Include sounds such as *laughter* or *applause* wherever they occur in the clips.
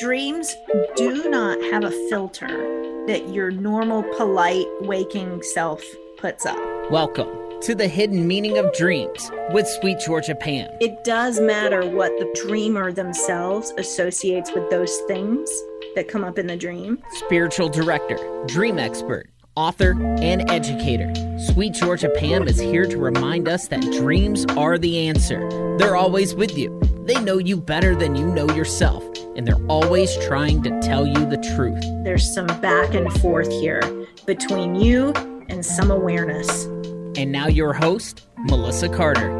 dreams do not have a filter that your normal, polite, waking self puts up. Welcome to the hidden meaning of dreams with Sweet Georgia Pam. It does matter what the dreamer themselves associates with those things that come up in the dream. Spiritual director, dream expert, author, and educator. Sweet Georgia Pam is here to remind us that dreams are the answer. They're always with you. They know you better than you know yourself, and they're always trying to tell you the truth. There's some back and forth here between you and some awareness. And now, your host, Melissa Carter.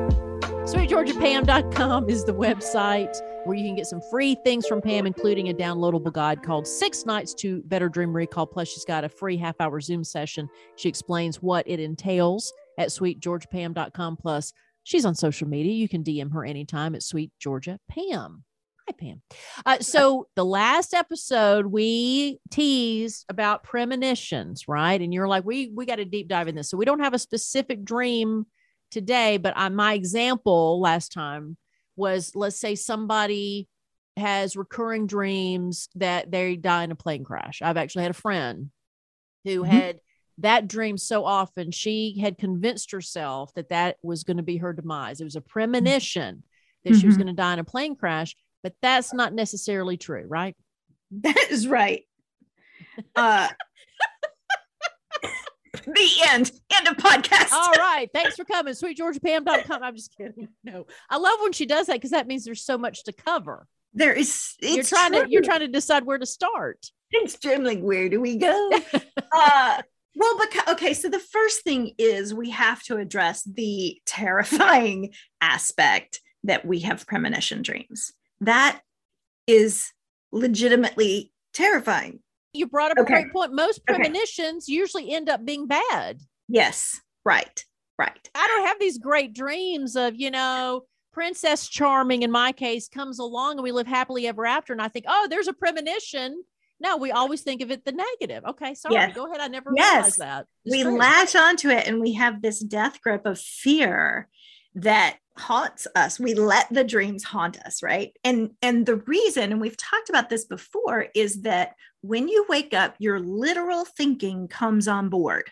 SweetGeorgiaPam.com is the website where you can get some free things from Pam, including a downloadable guide called Six Nights to Better Dream Recall. Plus, she's got a free half hour Zoom session. She explains what it entails at SweetGeorgiaPam.com. Plus, she's on social media. You can DM her anytime at Sweet Georgia Pam. Hi, Pam. Uh, so, the last episode we teased about premonitions, right? And you're like, we we got to deep dive in this. So, we don't have a specific dream today, but I, my example last time was let's say somebody has recurring dreams that they die in a plane crash. I've actually had a friend who mm-hmm. had that dream so often she had convinced herself that that was going to be her demise. It was a premonition that mm-hmm. she was mm-hmm. going to die in a plane crash, but that's not necessarily true, right? That is right. Uh *laughs* the end. End of podcast. All right. Thanks for coming. SweetGeorgiaPam.com. I'm just kidding. No. I love when she does that because that means there's so much to cover. There is you're trying true. to you're trying to decide where to start. It's Jim, like where do we go? *laughs* uh well, because okay, so the first thing is we have to address the terrifying aspect that we have premonition dreams. That is legitimately terrifying you brought up okay. a great point. Most premonitions okay. usually end up being bad. Yes, right, right. I don't have these great dreams of, you know, Princess Charming in my case comes along and we live happily ever after. And I think, oh, there's a premonition. No, we always think of it the negative. Okay, sorry. Yes. Go ahead. I never yes. realized that. It's we true. latch onto it and we have this death grip of fear that haunts us we let the dreams haunt us right and and the reason and we've talked about this before is that when you wake up your literal thinking comes on board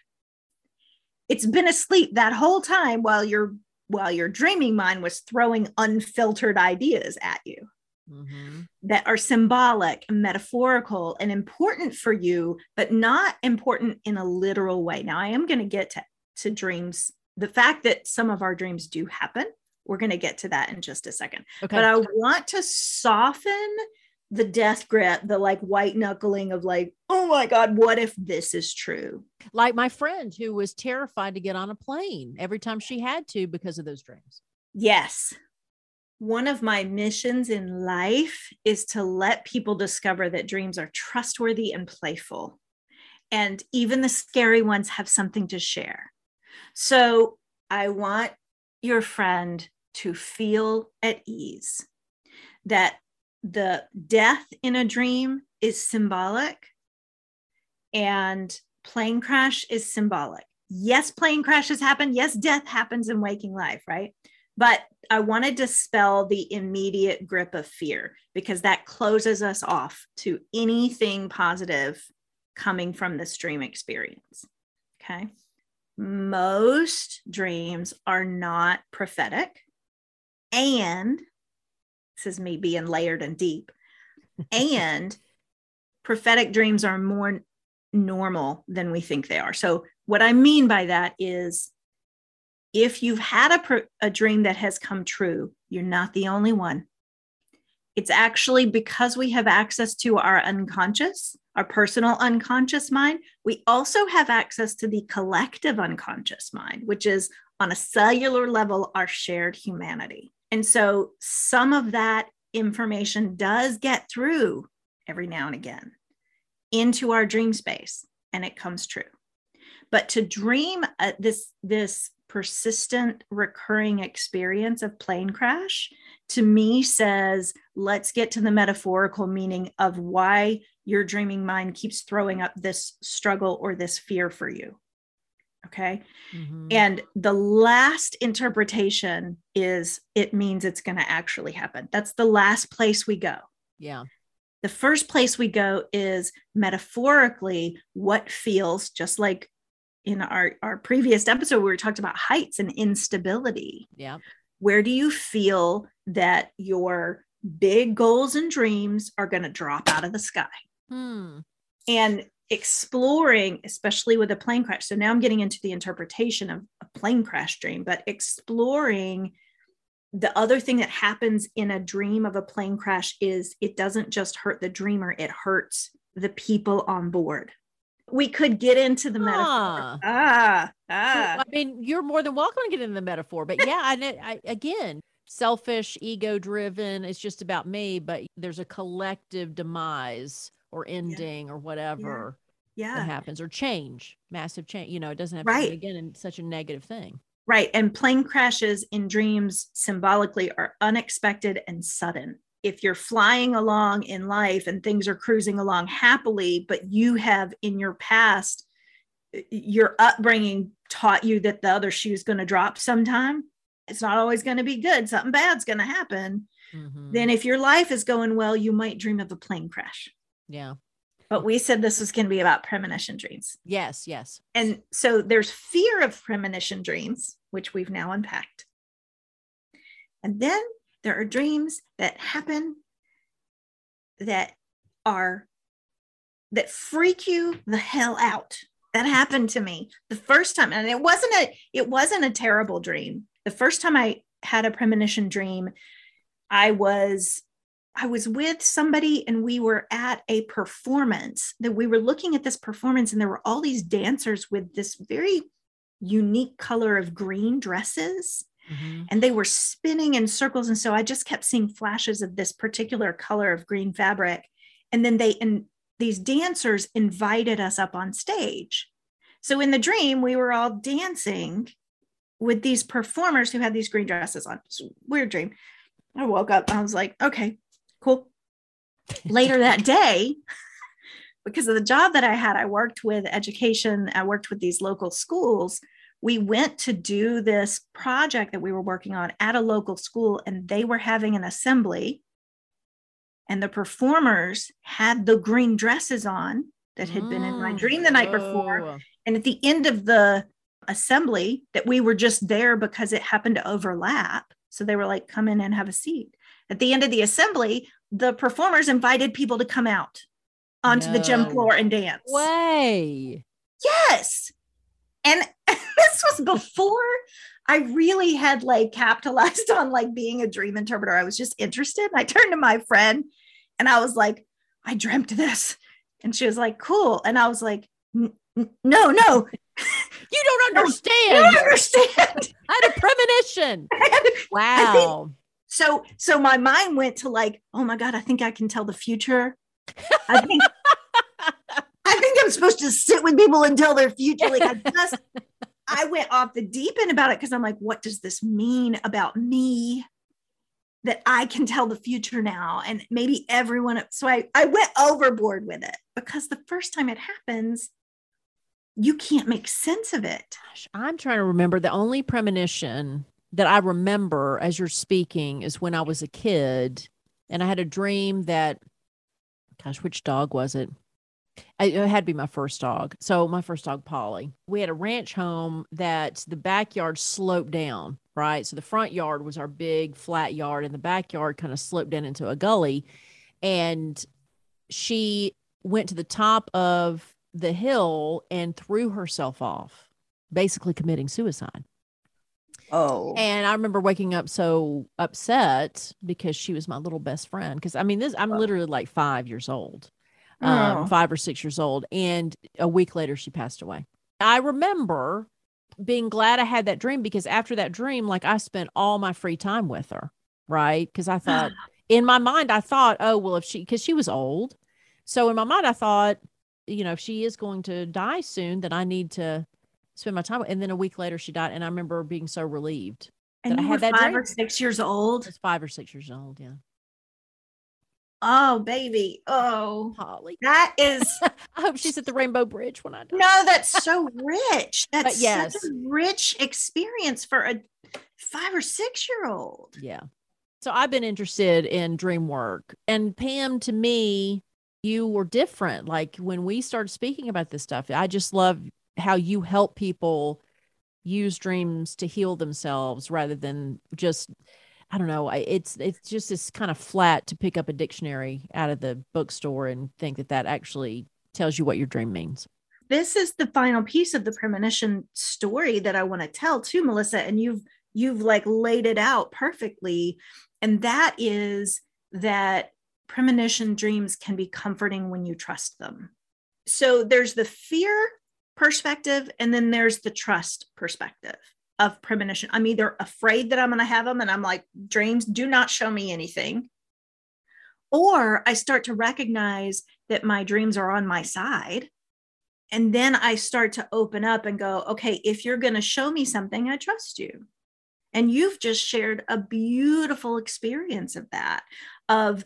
it's been asleep that whole time while your while your dreaming mind was throwing unfiltered ideas at you mm-hmm. that are symbolic and metaphorical and important for you but not important in a literal way now i am going to get to to dreams the fact that some of our dreams do happen we're going to get to that in just a second. Okay. But I want to soften the death grip, the like white knuckling of like, oh my God, what if this is true? Like my friend who was terrified to get on a plane every time she had to because of those dreams. Yes. One of my missions in life is to let people discover that dreams are trustworthy and playful. And even the scary ones have something to share. So I want your friend to feel at ease, that the death in a dream is symbolic and plane crash is symbolic. Yes, plane crashes happen. Yes, death happens in waking life, right? But I want to dispel the immediate grip of fear because that closes us off to anything positive coming from this dream experience. Okay. Most dreams are not prophetic and this is me being layered and deep and *laughs* prophetic dreams are more normal than we think they are so what i mean by that is if you've had a, a dream that has come true you're not the only one it's actually because we have access to our unconscious our personal unconscious mind we also have access to the collective unconscious mind which is on a cellular level our shared humanity and so some of that information does get through every now and again into our dream space and it comes true. But to dream uh, this this persistent recurring experience of plane crash to me says let's get to the metaphorical meaning of why your dreaming mind keeps throwing up this struggle or this fear for you Okay. Mm-hmm. And the last interpretation is it means it's going to actually happen. That's the last place we go. Yeah. the first place we go is metaphorically what feels just like in our, our previous episode, we talked about heights and instability. Yeah. Where do you feel that your big goals and dreams are going to drop out of the sky? Hmm. And exploring, especially with a plane crash. So now I'm getting into the interpretation of a plane crash dream, but exploring the other thing that happens in a dream of a plane crash is it doesn't just hurt the dreamer, it hurts the people on board. We could get into the metaphor. Ah. Ah, So, ah. I mean, you're more than welcome to get into the metaphor, but yeah, I, I again, selfish, ego driven. It's just about me, but there's a collective demise or ending or whatever that yeah. happens or change, massive change. You know, it doesn't have Right. to be again in such a negative thing. Right. And plane crashes in dreams symbolically are unexpected and sudden. If you're flying along in life and things are cruising along happily, but you have in your past, your upbringing taught you that the other shoe is going to drop sometime, it's not always going to be good. Something bad's going to happen. Mhm. Then, if your life is going well, you might dream of a plane crash. yeah. But we said this was going to be about premonition dreams. Yes. Yes. And so there's fear of premonition dreams, which we've now unpacked. And then there are dreams that happen that are that freak you the hell out. That happened to me the first time and it wasn't a it wasn't a terrible dream. The first time I had a premonition dream, I was I was with somebody and we were at a performance that we were looking at this performance and there were all these dancers with this very unique color of green dresses Mhm. and they were spinning in circles and so I just kept seeing flashes of this particular color of green fabric and then they and these dancers invited us up on stage. So in the dream we were all dancing with these performers who had these green dresses on. It's a weird dream. I woke up and I was like, okay, cool. Later *laughs* that day, *laughs* because of the job that I had, I worked with education, I worked with these local schools. We went to do this project that we were working on at a local school, and they were having an assembly. And the performers had the green dresses on that had been in my Mm. dream the night before. Oh. And at the end of the assembly, that we were just there because it happened to overlap. So they were like, come in and have a seat. At the end of the assembly, the performers invited people to come out onto the gym floor and dance. Way. Yes. And *laughs* this was before I really had like capitalized on like being a dream interpreter. I was just interested. I turned to my friend and I was like, I dreamt this. And she was like, cool. And I was like, "N- n- no, no, *laughs* *laughs* You don't understand. I don't understand. I had a premonition. Wow. so so my mind went to like oh my god i think i can tell the future i think i think i'm supposed to sit with people and tell their future. Like i *laughs* just i went off the deep end about it because i'm like what does this mean about me that i can tell the future now? And maybe everyone so i i went overboard with it because the first time it happens you can't make sense of it. Gosh, I'm trying to remember. The only premonition that I remember as you're speaking is when I was a kid and I had a dream that, gosh, which dog was it? It had to be my first dog. So, my first dog, Polly. We had a ranch home that the backyard sloped down, right? So, the front yard was our big flat yard, and the backyard kind of sloped down into a gully. And she went to the top of the hill and threw herself off, basically committing suicide. oh And I remember waking up so upset because she was my little best friend. Because I mean, this I'm literally like five years old, um, Oh. five or six years old, and a week later she passed away. I remember being glad I had that dream because after that dream, like I spent all my free time with her, right? Because I *sighs* thought in my mind, I thought, oh well, if she because she was old, so in my mind, I thought, you know, if she is going to die soon, then I need to spend my time. with And then a week later, she died, and I remember being so relieved. and that I had that five dream. or six years old five or six years old. Yeah. Oh, baby. Oh, Holly. that is *laughs* I hope she's at the Rainbow Bridge when I die. no, that's so rich. That's yes. such a rich experience for a five or six year old. Yeah. So I've been interested in dream work. And Pam, to me, you were different. Like when we started speaking about this stuff, I just love how you help people use dreams to heal themselves rather than just I don't know. It's it's just this kind of flat to pick up a dictionary out of the bookstore and think that that actually tells you what your dream means. This is the final piece of the premonition story that I want to tell too, Melissa. And you've you've like laid it out perfectly, and that is that premonition dreams can be comforting when you trust them. So there's the fear perspective, and then there's the trust perspective of premonition. I'm either afraid that I'm going to have them and I'm like, dreams, do not show me anything. Or I start to recognize that my dreams are on my side. And then I start to open up and go, okay, if you're going to show me something, I trust you. And you've just shared a beautiful experience of that, of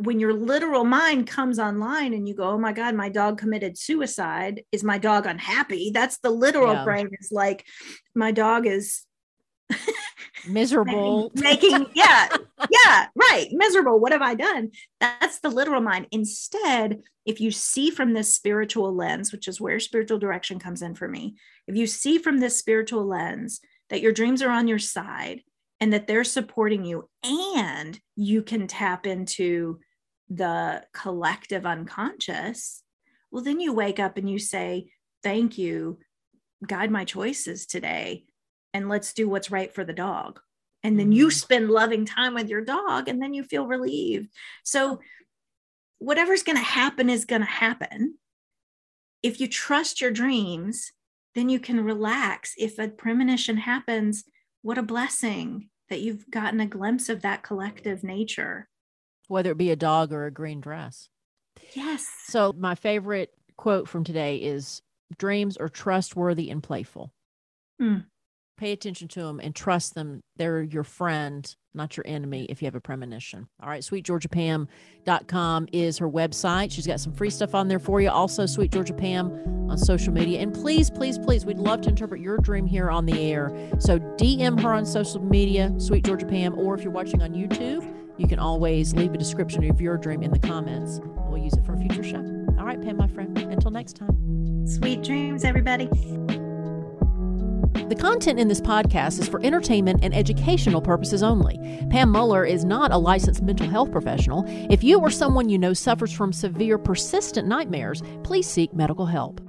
when your literal mind comes online and you go, oh my God, my dog committed suicide. Is my dog unhappy? That's the literal yeah. brain is like, my dog is miserable. making, making, yeah, yeah, right. Miserable. What have I done? That's the literal mind. Instead, if you see from this spiritual lens, which is where spiritual direction comes in for me, if you see from this spiritual lens that your dreams are on your side and that they're supporting you and you can tap into the collective unconscious, well, then you wake up and you say, Thank you, guide my choices today, and let's do what's right for the dog. And then you mm-hmm. spend loving time with your dog, and then you feel relieved. So, whatever's going to happen is going to happen. If you trust your dreams, then you can relax. If a premonition happens, what a blessing that you've gotten a glimpse of that collective nature whether it be a dog or a green dress. Yes. So, my favorite quote from today is dreams are trustworthy and playful. Mm. Pay attention to them and trust them. They're your friend, not your enemy if you have a premonition. All right, sweetgeorgiapam.com is her website. She's got some free stuff on there for you. Also, Sweet Georgia Pam on social media. And please, please, please, we'd love to interpret your dream here on the air. So DM her on social media, Sweet Georgia Pam, or if you're watching on YouTube, you can always leave a description of your dream in the comments. We'll use it for a future show. All right, Pam, my friend. Until next time. Sweet dreams, everybody. The content in this podcast is for entertainment and educational purposes only. Pam Muller is not a licensed mental health professional. If you or someone you know suffers from severe, persistent nightmares, please seek medical help.